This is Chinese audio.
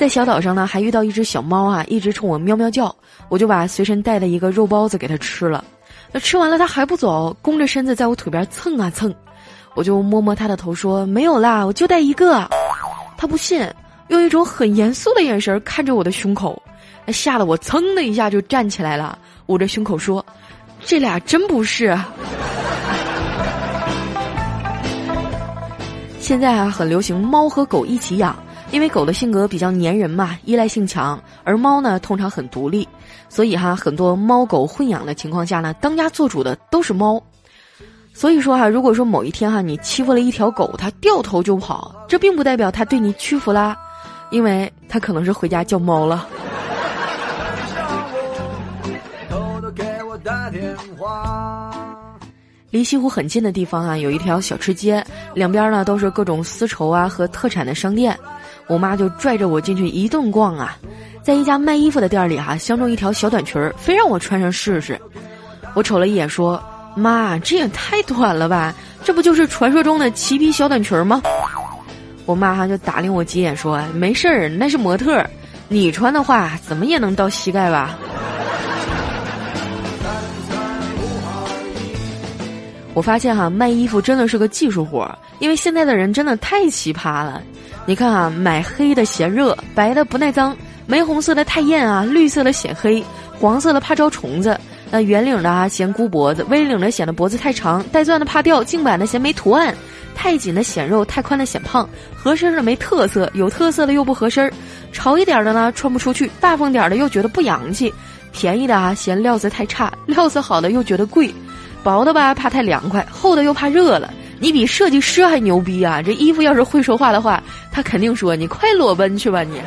在小岛上呢，还遇到一只小猫啊，一直冲我喵喵叫，我就把随身带的一个肉包子给它吃了。那吃完了，它还不走，弓着身子在我腿边蹭啊蹭，我就摸摸它的头说：“没有啦，我就带一个。”它不信，用一种很严肃的眼神看着我的胸口，吓得我噌的一下就站起来了，捂着胸口说：“这俩真不是。”现在啊，很流行猫和狗一起养。因为狗的性格比较粘人嘛，依赖性强，而猫呢通常很独立，所以哈，很多猫狗混养的情况下呢，当家做主的都是猫。所以说哈，如果说某一天哈，你欺负了一条狗，它掉头就跑，这并不代表它对你屈服啦，因为它可能是回家叫猫了。离西湖很近的地方啊，有一条小吃街，两边呢都是各种丝绸啊和特产的商店。我妈就拽着我进去一顿逛啊，在一家卖衣服的店里哈，相中一条小短裙儿，非让我穿上试试。我瞅了一眼说：“妈，这也太短了吧，这不就是传说中的齐皮小短裙儿吗？”我妈哈就打量我几眼说：“没事儿，那是模特，你穿的话怎么也能到膝盖吧。”我发现哈，卖衣服真的是个技术活儿，因为现在的人真的太奇葩了。你看啊，买黑的嫌热，白的不耐脏，玫红色的太艳啊，绿色的显黑，黄色的怕招虫子，那圆领的啊嫌箍脖子，V 领的显得脖子太长，带钻的怕掉，净版的嫌没图案，太紧的显肉，太宽的显胖，合身的没特色，有特色的又不合身，潮一点的呢穿不出去，大方点的又觉得不洋气，便宜的啊嫌料子太差，料子好的又觉得贵，薄的吧怕太凉快，厚的又怕热了。你比设计师还牛逼啊！这衣服要是会说话的话，他肯定说：“你快裸奔去吧你。”